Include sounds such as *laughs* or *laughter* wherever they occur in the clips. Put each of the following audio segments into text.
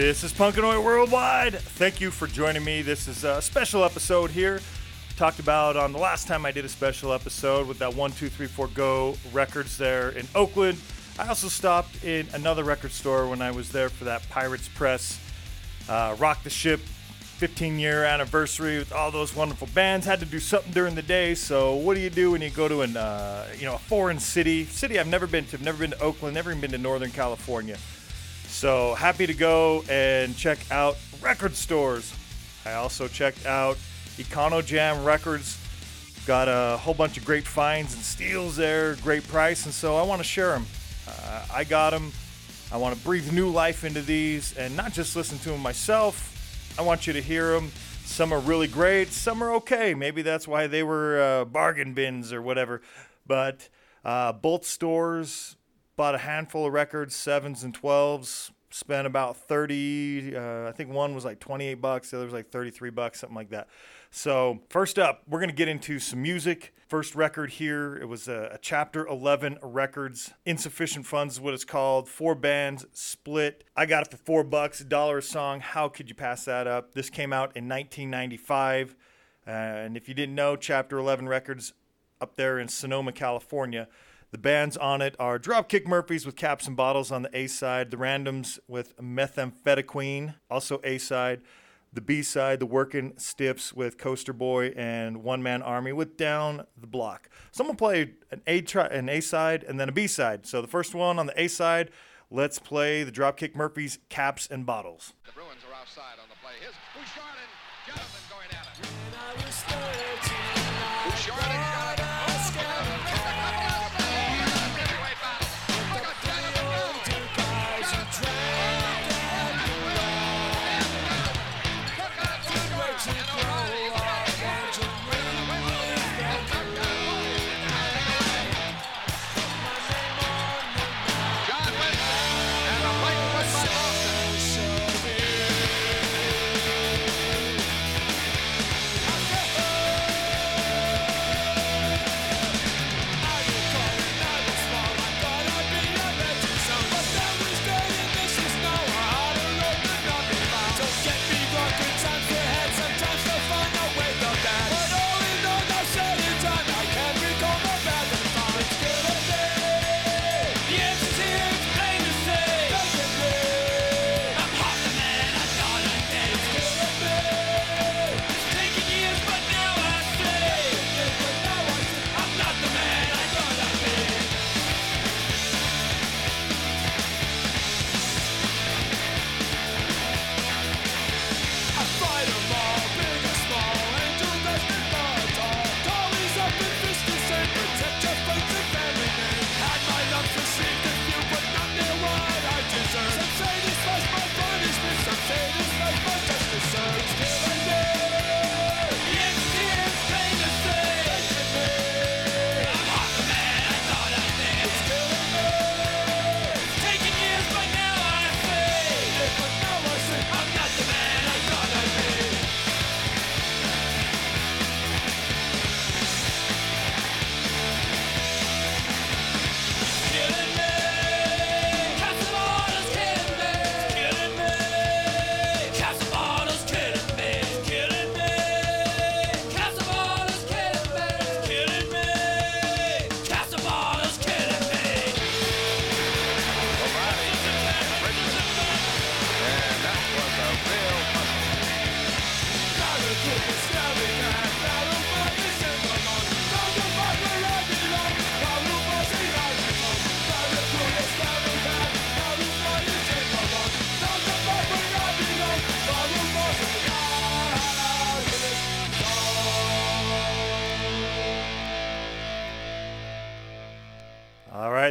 This is Punkanoid Worldwide. Thank you for joining me. This is a special episode here. Talked about on the last time I did a special episode with that 1234 Go Records there in Oakland. I also stopped in another record store when I was there for that Pirates Press uh, Rock the Ship 15 year anniversary with all those wonderful bands. Had to do something during the day. So what do you do when you go to an uh, you know a foreign city? City I've never been to. I've never been to Oakland. Never even been to Northern California. So happy to go and check out record stores. I also checked out Econo Jam Records. Got a whole bunch of great finds and steals there, great price, and so I want to share them. Uh, I got them. I want to breathe new life into these and not just listen to them myself. I want you to hear them. Some are really great, some are okay. Maybe that's why they were uh, bargain bins or whatever. But uh, both stores bought a handful of records, sevens and twelves. Spent about thirty. Uh, I think one was like twenty-eight bucks. The other was like thirty-three bucks, something like that. So first up, we're gonna get into some music. First record here, it was a, a Chapter 11 Records. Insufficient Funds is what it's called. Four bands split. I got it for four bucks, a dollar a song. How could you pass that up? This came out in 1995. Uh, and if you didn't know, Chapter 11 Records up there in Sonoma, California. The bands on it are Dropkick Murphys with Caps and Bottles on the A side, The Randoms with Methamphetamine, also A side, the B side, The Working Stiffs with Coaster Boy, and One Man Army with Down the Block. Someone played an A, tri- an a side and then a B side. So the first one on the A side, let's play the Dropkick Murphys Caps and Bottles. The Bruins are offside on the play. Here's Bouchard and Jonathan going at it. Bouchard and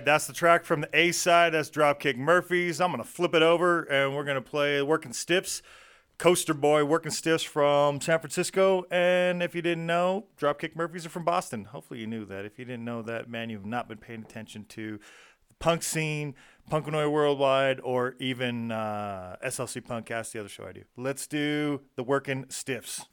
that's the track from the A side. That's Dropkick Murphys. I'm going to flip it over and we're going to play Working Stiffs, Coaster Boy, Working Stiffs from San Francisco. And if you didn't know, Dropkick Murphys are from Boston. Hopefully you knew that. If you didn't know that, man, you've not been paying attention to the punk scene, Punkanoid Worldwide, or even uh, SLC Punkcast, the other show I do. Let's do the Working Stiffs.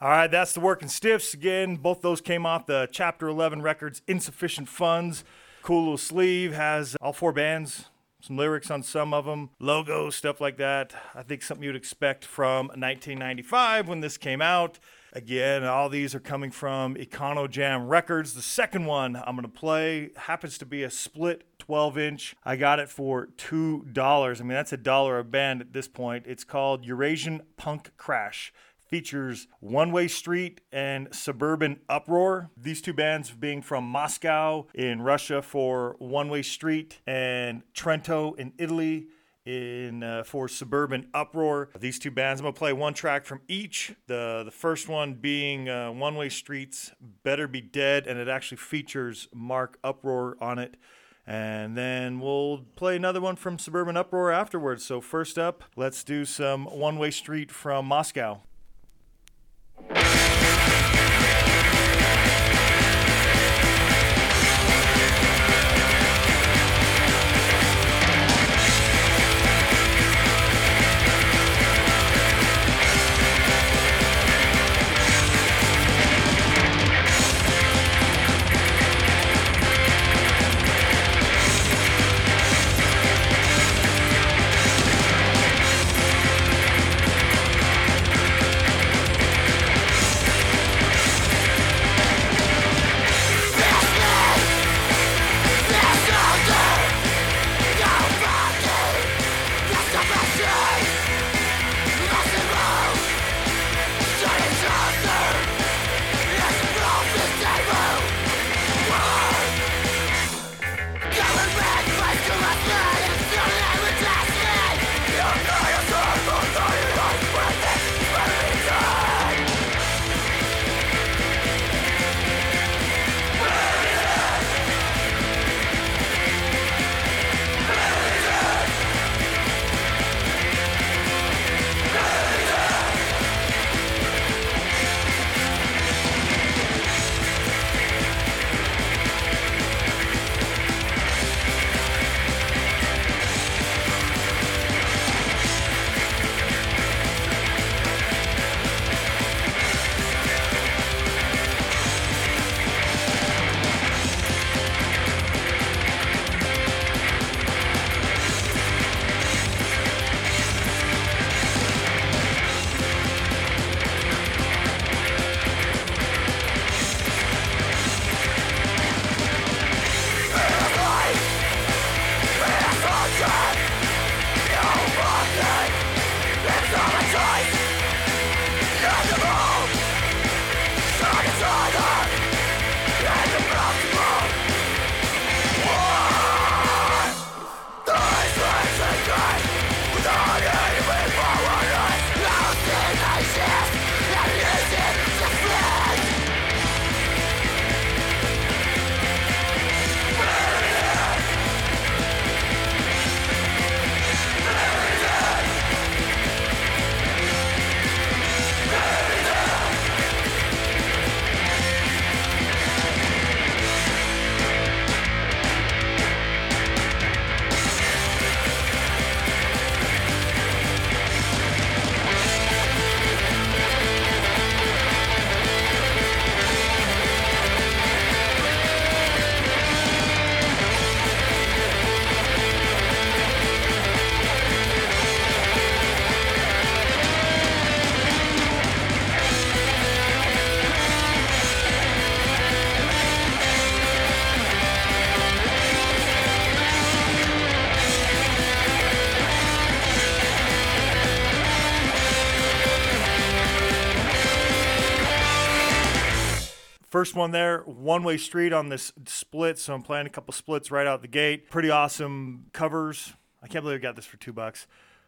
All right, that's the Working Stiffs. Again, both those came off the Chapter 11 Records Insufficient Funds. Cool little sleeve, has all four bands, some lyrics on some of them, logos, stuff like that. I think something you'd expect from 1995 when this came out. Again, all these are coming from Econo Jam Records. The second one I'm going to play happens to be a split 12 inch. I got it for $2. I mean, that's a dollar a band at this point. It's called Eurasian Punk Crash features One Way Street and Suburban Uproar. These two bands being from Moscow in Russia for One Way Street and Trento in Italy in uh, for Suburban Uproar. These two bands, I'm gonna play one track from each. The the first one being uh, One Way Streets, Better Be Dead, and it actually features Mark Uproar on it. And then we'll play another one from Suburban Uproar afterwards. So first up, let's do some One Way Street from Moscow. First one there, one way street on this split. So I'm playing a couple splits right out the gate. Pretty awesome covers. I can't believe I got this for two bucks.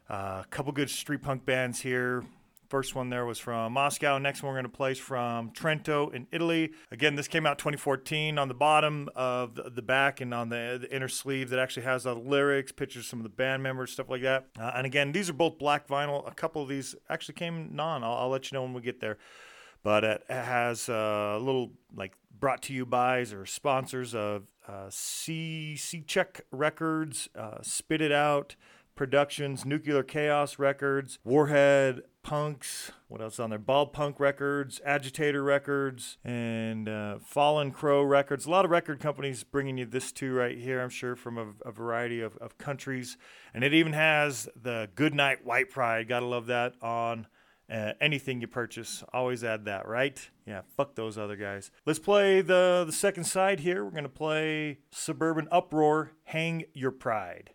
A uh, couple good street punk bands here. First one there was from Moscow. Next one we're going to play is from Trento in Italy. Again, this came out 2014 on the bottom of the, back and on the, the, inner sleeve that actually has the lyrics, pictures some of the band members, stuff like that. Uh, and again, these are both black vinyl. A couple of these actually came non. I'll, I'll let you know when we get there but it has a little like brought to you bys or sponsors of uh, C C Check Records, uh, Spit It Out, Productions, Nuclear Chaos Records, Warhead Punks, what else on there? Bald Punk Records, Agitator Records, and uh, Fallen Crow Records. A lot of record companies bringing you this too right here, I'm sure, from a, a variety of, of countries. And it even has the Goodnight White Pride. Gotta love that on uh, anything you purchase. Always add that, right? Yeah, fuck those other guys. Let's play the, the second side here. We're gonna play Suburban Uproar, Hang Your Pride.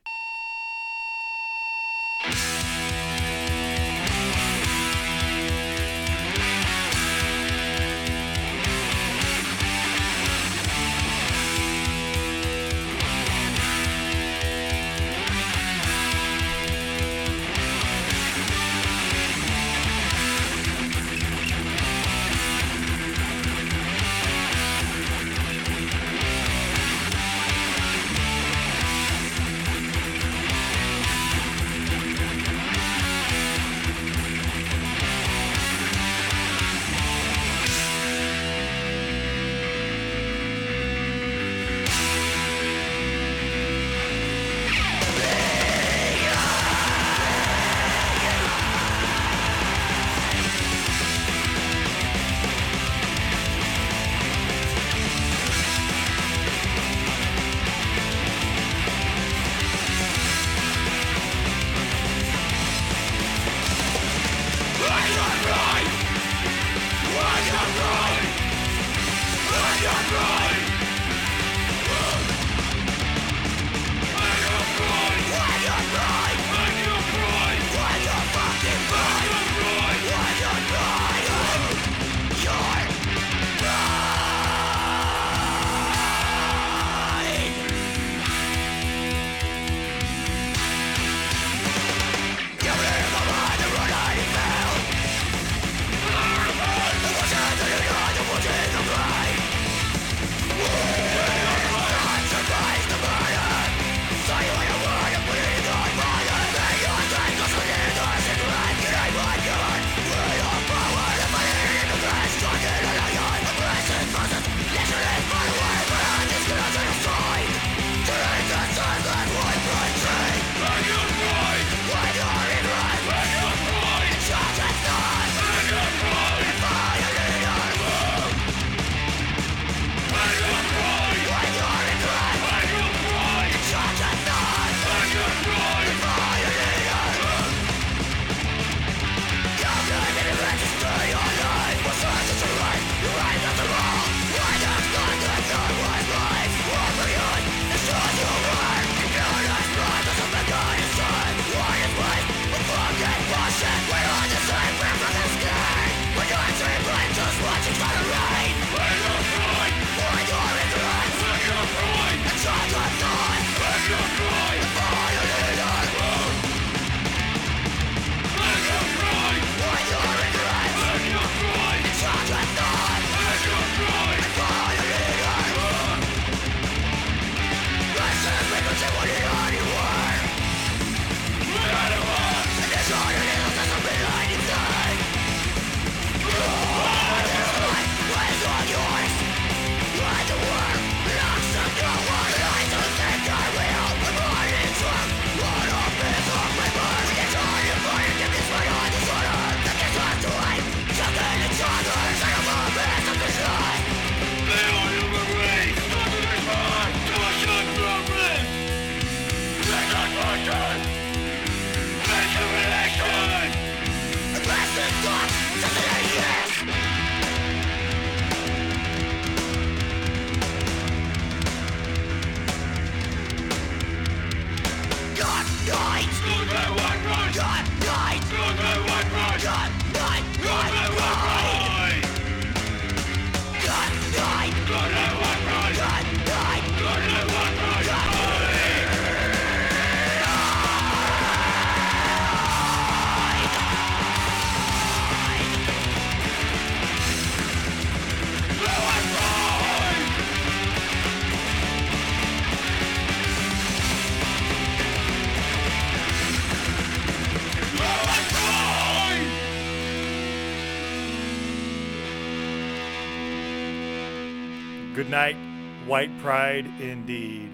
White Pride indeed.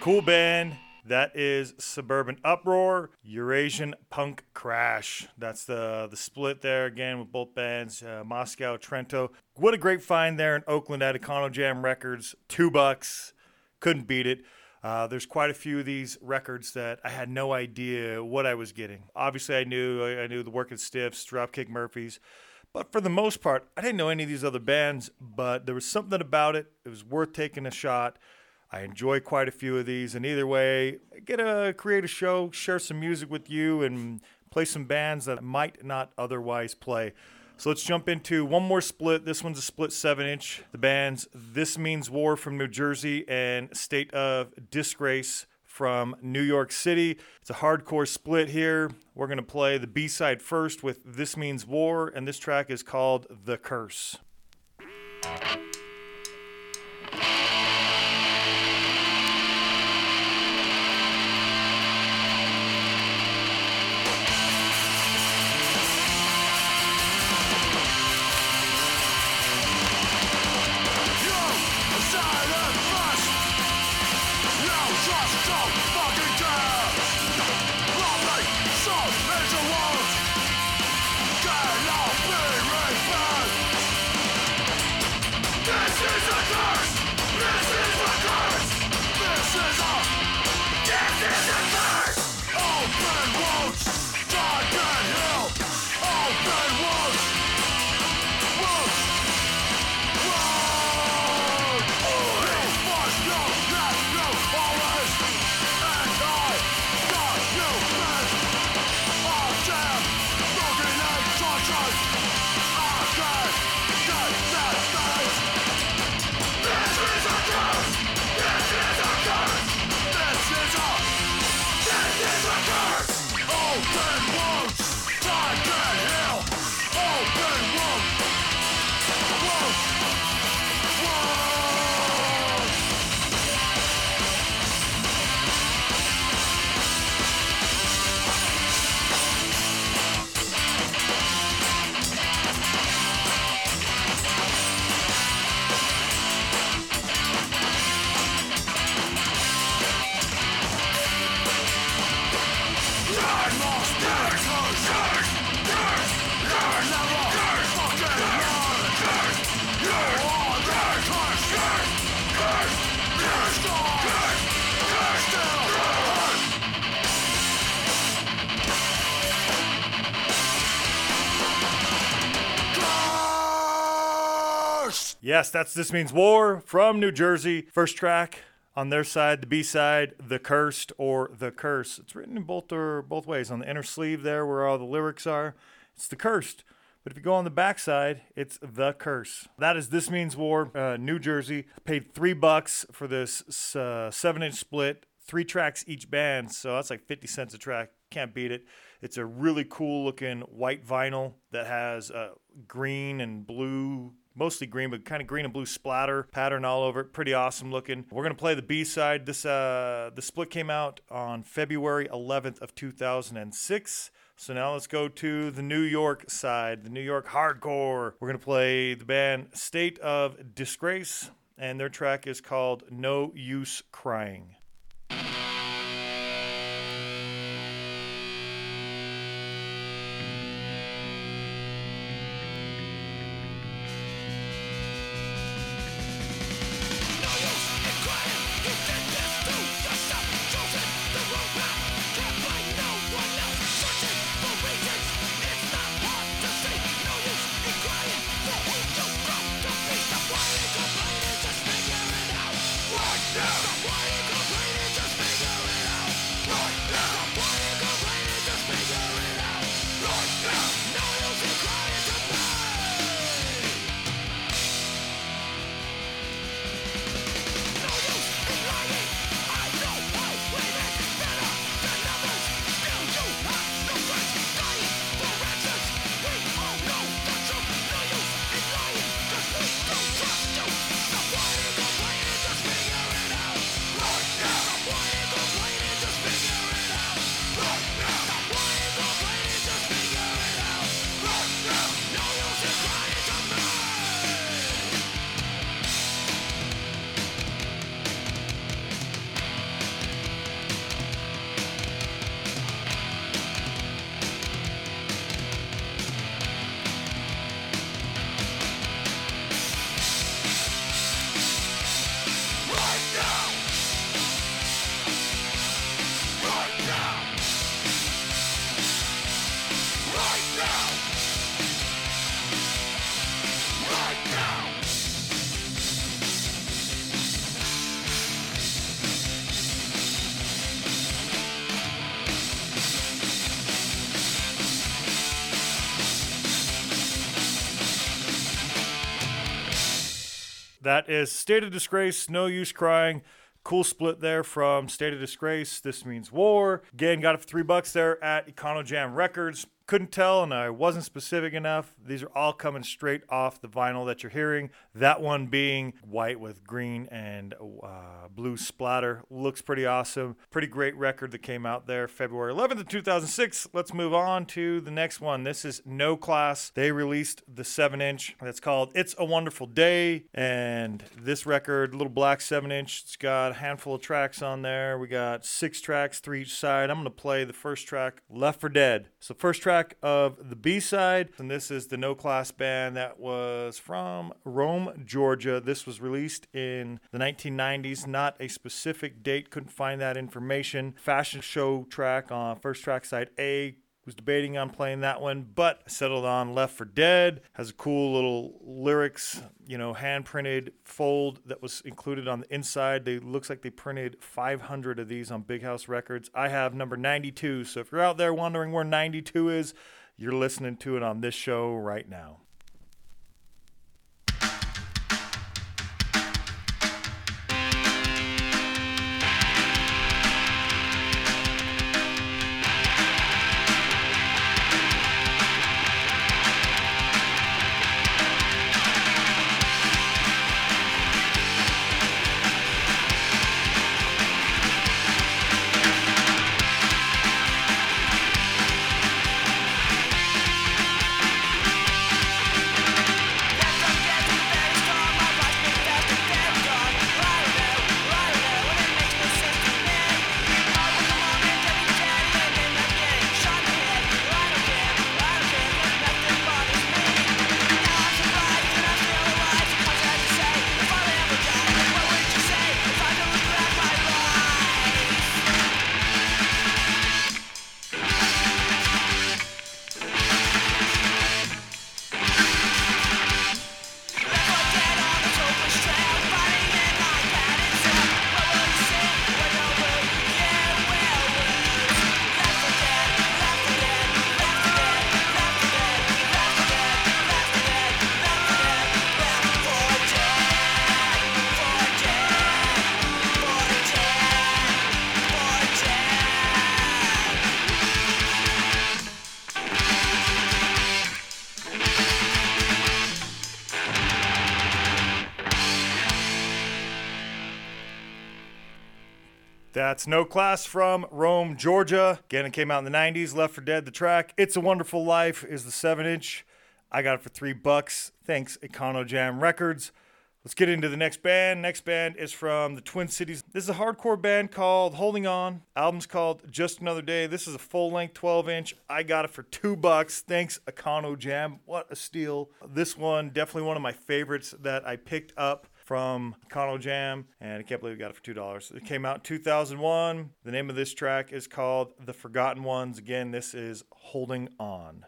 Cool band. That is Suburban Uproar, Eurasian Punk Crash. That's the the split there again with both bands, uh, Moscow, Trento. What a great find there in Oakland at Econo Jam Records. Two bucks, couldn't beat it. Uh, there's quite a few of these records that I had no idea what I was getting. Obviously, I knew I knew the Working Stiffs, Dropkick Murphys, but for the most part, I didn't know any of these other bands. But there was something about it; it was worth taking a shot. I enjoy quite a few of these, and either way, get to create a show, share some music with you, and play some bands that I might not otherwise play. So let's jump into one more split. This one's a split seven inch. The bands This Means War from New Jersey and State of Disgrace from New York City. It's a hardcore split here. We're going to play the B side first with This Means War, and this track is called The Curse. Yes, that's This Means War from New Jersey. First track on their side, the B side, The Cursed or The Curse. It's written in both or both ways. On the inner sleeve there where all the lyrics are, it's The Cursed. But if you go on the back side, it's The Curse. That is This Means War, uh, New Jersey. Paid three bucks for this uh, seven inch split, three tracks each band. So that's like 50 cents a track. Can't beat it. It's a really cool looking white vinyl that has uh, green and blue mostly green, but kind of green and blue splatter pattern all over it. Pretty awesome looking. We're gonna play the B side. This uh, the split came out on February 11th of 2006. So now let's go to the New York side, the New York hardcore. We're gonna play the band State of Disgrace, and their track is called No Use Crying. That is State of Disgrace, No Use Crying. Cool split there from State of Disgrace. This means war. Again, got it for three bucks there at Econo Jam Records. Couldn't tell, and I wasn't specific enough. These are all coming straight off the vinyl that you're hearing. That one being white with green and uh, blue splatter. Looks pretty awesome. Pretty great record that came out there February 11th of 2006. Let's move on to the next one. This is No Class. They released the 7 inch that's called It's a Wonderful Day. And this record, little black 7 inch, it's got a handful of tracks on there. We got six tracks, three each side. I'm going to play the first track, Left for Dead. So, first track of the B side, and this is the No Class band that was from Rome, Georgia. This was released in the 1990s, not a specific date, couldn't find that information. Fashion show track on first track side A was debating on playing that one, but settled on Left for Dead. Has a cool little lyrics, you know, hand printed fold that was included on the inside. They looks like they printed 500 of these on Big House Records. I have number 92. So if you're out there wondering where 92 is, you're listening to it on this show right now. That's No Class from Rome, Georgia. Again, it came out in the 90s. Left for Dead, the track. It's a Wonderful Life is the 7 inch. I got it for three bucks. Thanks, Econo Jam Records. Let's get into the next band. Next band is from the Twin Cities. This is a hardcore band called Holding On. Album's called Just Another Day. This is a full length 12 inch. I got it for two bucks. Thanks, Econo Jam. What a steal. This one, definitely one of my favorites that I picked up from Econo Jam, and I can't believe we got it for two dollars. It came out in 2001. The name of this track is called "The Forgotten Ones." Again, this is "Holding On."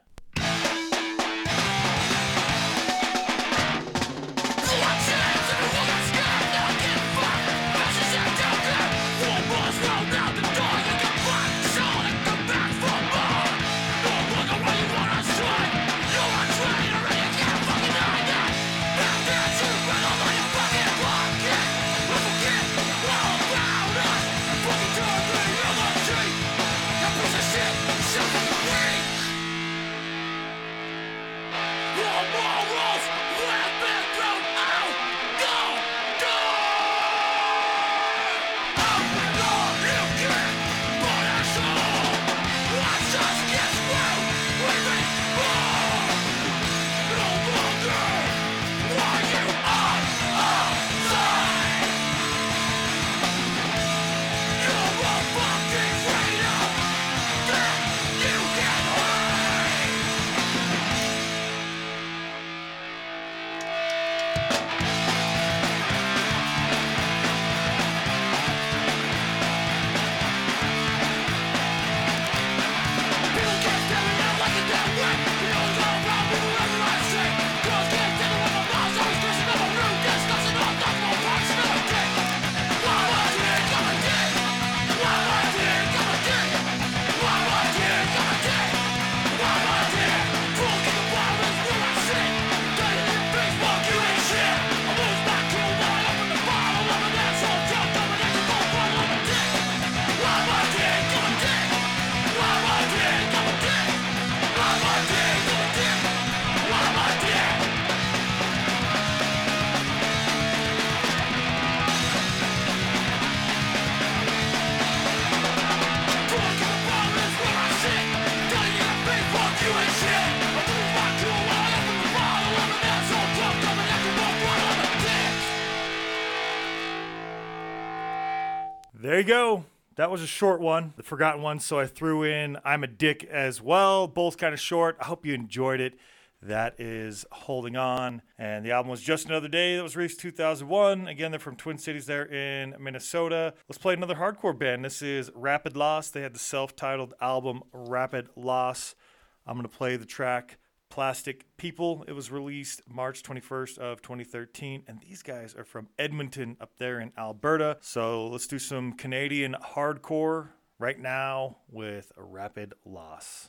That was a short one, the forgotten one. So I threw in I'm a Dick as well. Both kind of short. I hope you enjoyed it. That is Holding On. And the album was Just Another Day that was released 2001. Again, they're from Twin Cities there in Minnesota. Let's play another hardcore band. This is Rapid Loss. They had the self titled album Rapid Loss. I'm going to play the track Plastic People. It was released March 21st of 2013 and these guys are from Edmonton up there in Alberta. So let's do some Canadian hardcore right now with rapid a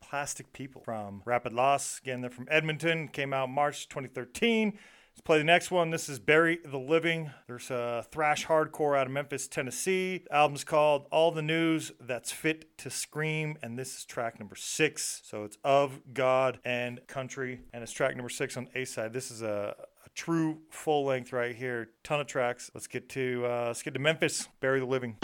Plastic People from Rapid Loss. Again, they're from Edmonton. Came out March 2013. Let's play the next one. This is Bury the Living. There's a thrash hardcore out of Memphis, Tennessee. The album's called All the News That's Fit to Scream, and this is track number six. So it's Of God and Country, and it's track number six on A side. This is a, true full length right here. Ton of tracks. Let's get to uh, let's get to Memphis. Bury the Living.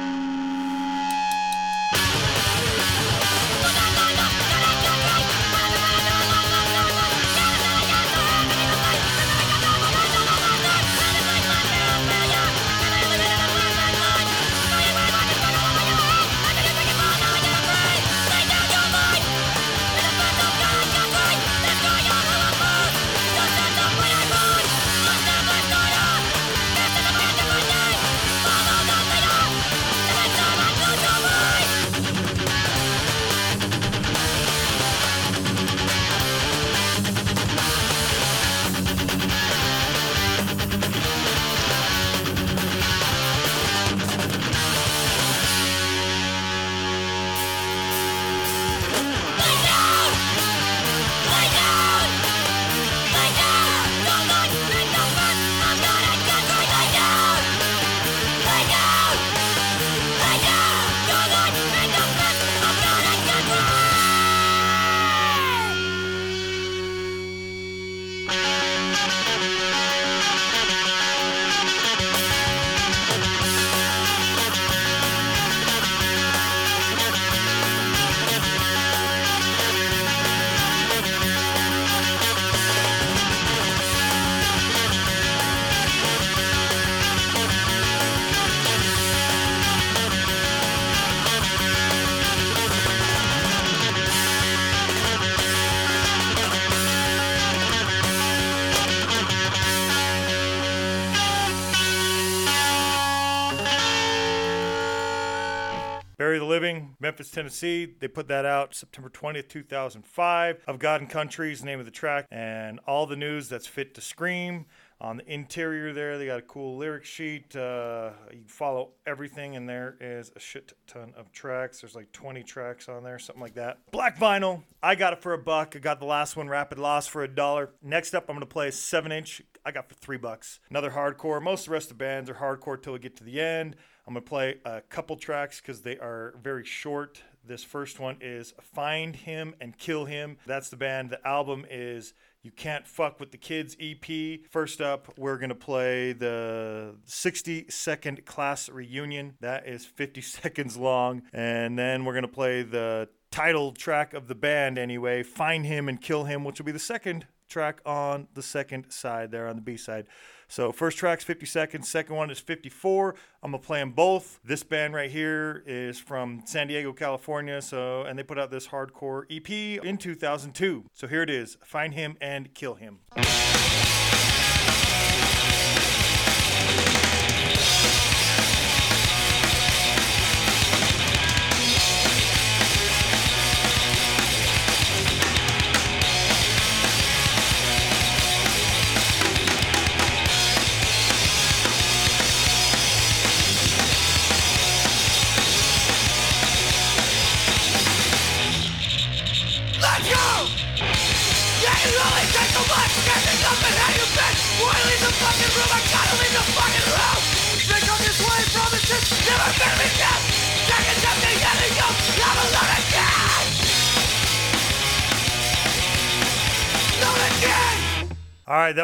Memphis, Tennessee. They put that out September 20th, 2005. Of God and Country is the name of the track. And all the news that's fit to scream. On the interior there, they got a cool lyric sheet. Uh, you follow everything, and there is a shit ton of tracks. There's like 20 tracks on there, something like that. Black vinyl. I got it for a buck. I got the last one, Rapid Loss, for a dollar. Next up, I'm to play a 7 inch I got for three bucks. Another hardcore. Most of the rest of the bands are hardcore till we get to the end. I'm gonna play a couple tracks because they are very short. This first one is Find Him and Kill Him. That's the band. The album is You Can't Fuck with the Kids EP. First up, we're going to play the 60 second class reunion. That is 50 *laughs* seconds long. And then we're going to play the title track of the band anyway, Find Him and Kill Him, which will be the second track on the second side there on the B side. So first track's 50 seconds, second one is 54. I'm gonna play them both. This band right here is from San Diego, California. So and they put out this hardcore EP in 2002. So here it is: Find Him and Kill Him.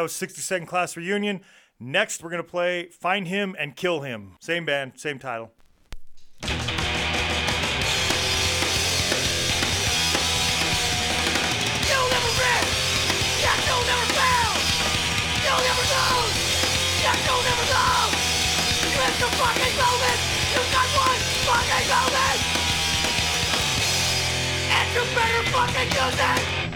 62nd Class Reunion. Next, we're going to play Find Him and Kill Him. Same band, same title. fucking moment! You got one fucking moment! And you better fucking use it!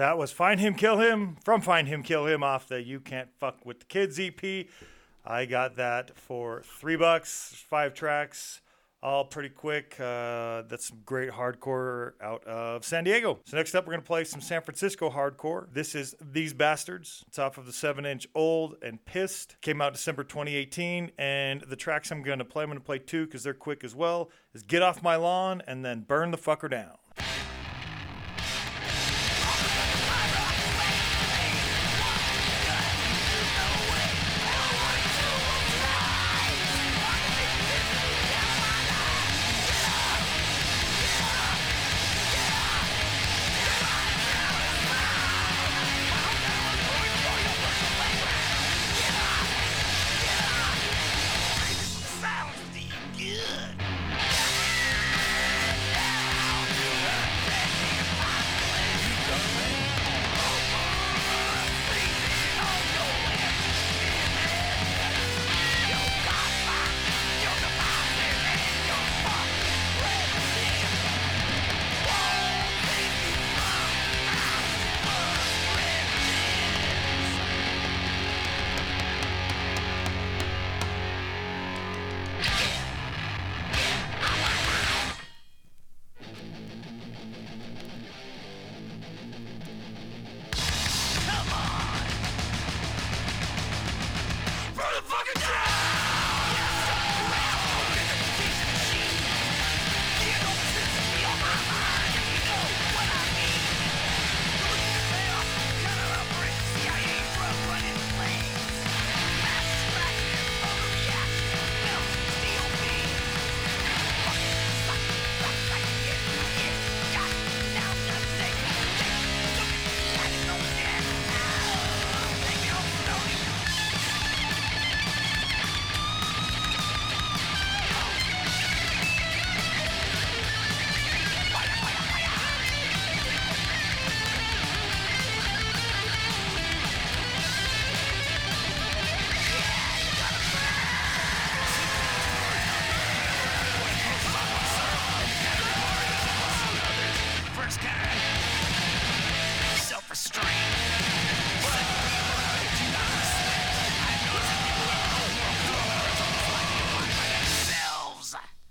That was Find Him, Kill Him from Find Him, Kill Him off the You Can't Fuck with the Kids EP. I got that for three bucks, five tracks, all pretty quick. Uh, that's some great hardcore out of San Diego. So next up, we're gonna play some San Francisco hardcore. This is These Bastards. It's off of the seven-inch Old and Pissed. Came out December 2018, and the tracks I'm gonna play, I'm gonna play two because they're quick as well. Is Get Off My Lawn and then Burn the Fucker Down.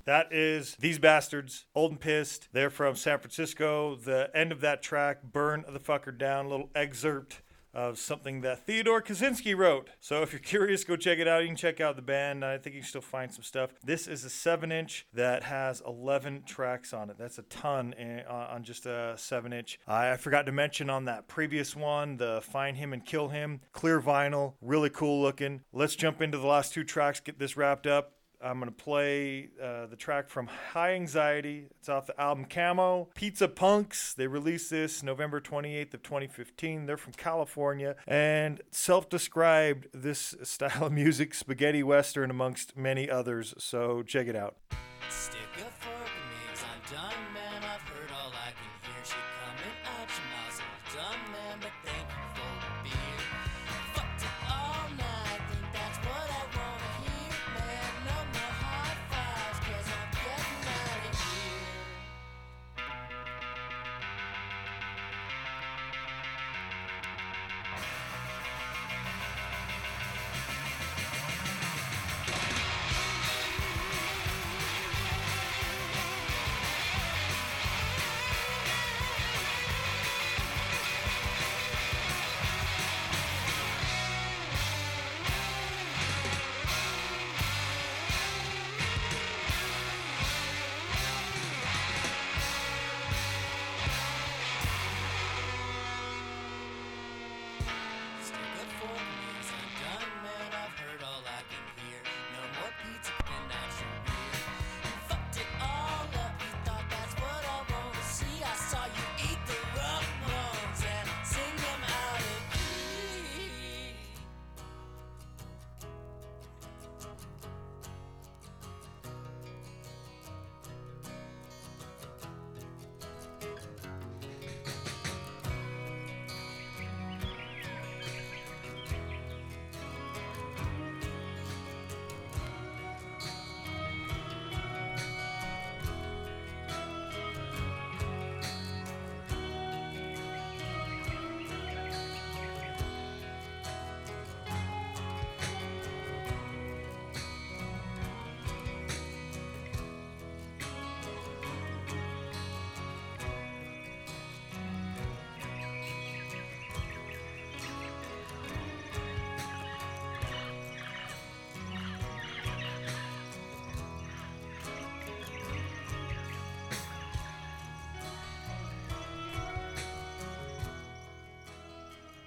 That is These Bastards, Old and Pissed. They're from San Francisco. The end of that track, Burn the Fucker Down, little excerpt of something that Theodore Kaczynski wrote. So if you're curious, go check it out. You can check out the band. I think you can still find some stuff. This is a 7 inch that has 11 tracks on it. That's a ton uh, on just a 7 inch. I forgot to mention on that previous one, the Find Him and Kill Him, clear vinyl, really cool looking. Let's jump into the last two tracks, get this wrapped up. I'm going to play uh, the track from High Anxiety. It's off the album Camo. Pizza Punks. They released this November 28th of 2015. They're from California and self-described this style of music, spaghetti western amongst many others. So check it out. Stick a fork in me, I'm done,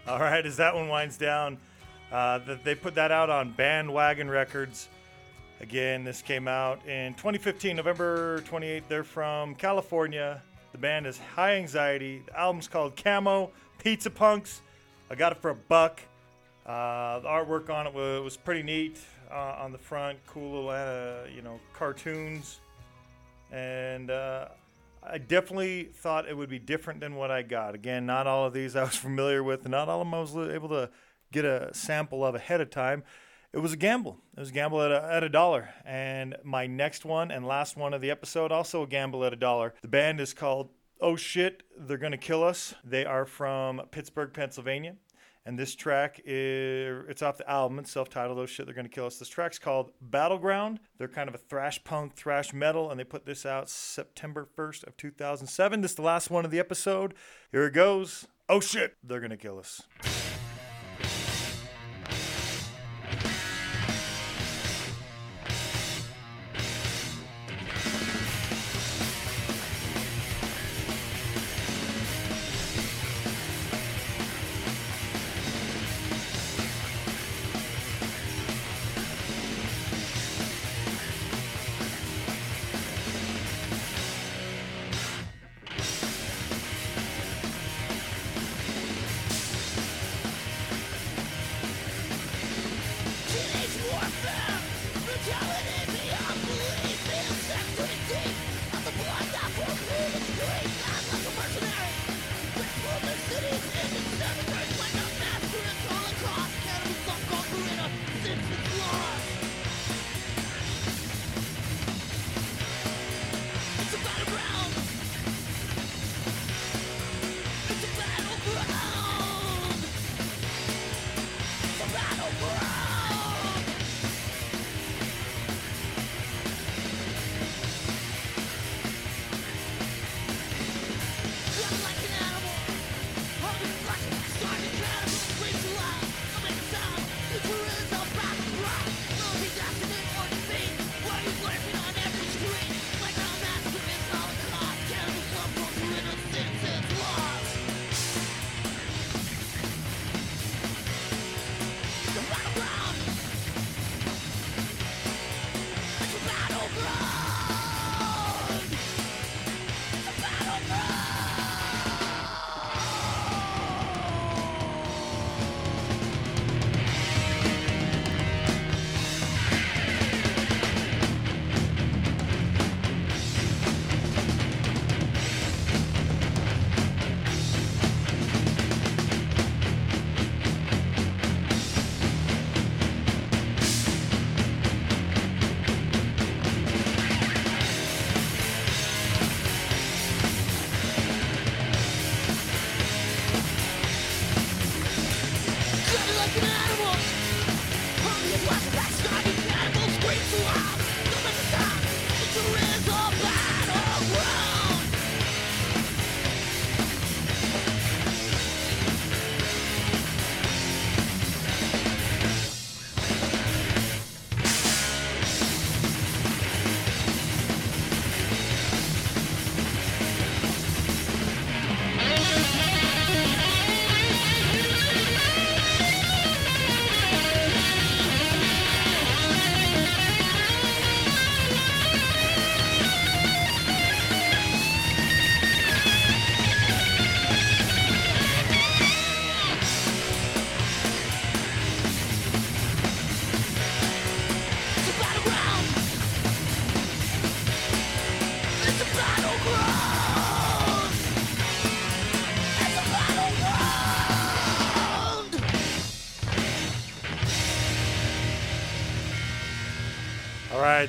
All right, as that one winds down, uh, they put that out on Bandwagon Records. Again, this came out in 2015, November 28th. They're from California. The band is High Anxiety. The album's called Camo Pizza Punks. I got it for a buck. Uh, the artwork on it was, was pretty neat uh, on the front. Cool little, uh, you know, cartoons. And uh, I definitely thought it would be different than what I got. Again, not all of these I was *laughs* familiar with, not all of them I was able to get a sample of ahead of time. It was a gamble. It was a gamble at a, at a dollar. And my next one and last one of the episode, also a gamble at a dollar. The band is called Oh Shit, They're Gonna Kill Us. They are from Pittsburgh, Pennsylvania. And this track is it's off the album. It's self-titled. Oh shit, they're gonna kill us. This track's called Battleground. They're kind of a thrash punk, thrash metal, and they put this out September 1st of 2007. This is the last one of the episode. Here it goes. Oh shit, they're gonna kill us.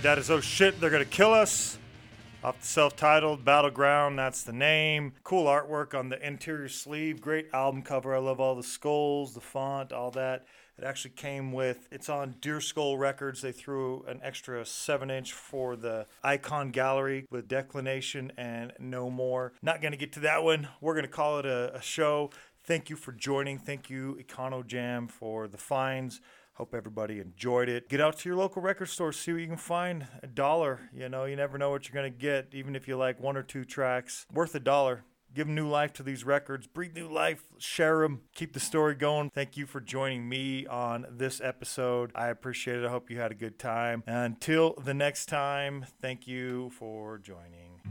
That is oh shit, they're gonna kill us. Off the self-titled Battleground, that's the name. Cool artwork on the interior sleeve. Great album cover. I love all the skulls, the font, all that. It actually came with. It's on Deer Skull Records. They threw an extra seven-inch for the Icon Gallery with Declination and No More. Not gonna get to that one. We're gonna call it a, a show. Thank you for joining. Thank you, Econo Jam, for the finds. Hope everybody enjoyed it. Get out to your local record store, see what you can find. A dollar, you know, you never know what you're going to get, even if you like one or two tracks. Worth a dollar. Give new life to these records. Breathe new life. Share them. Keep the story going. Thank you for joining me on this episode. I appreciate it. I hope you had a good time. Until the next time, thank you for joining.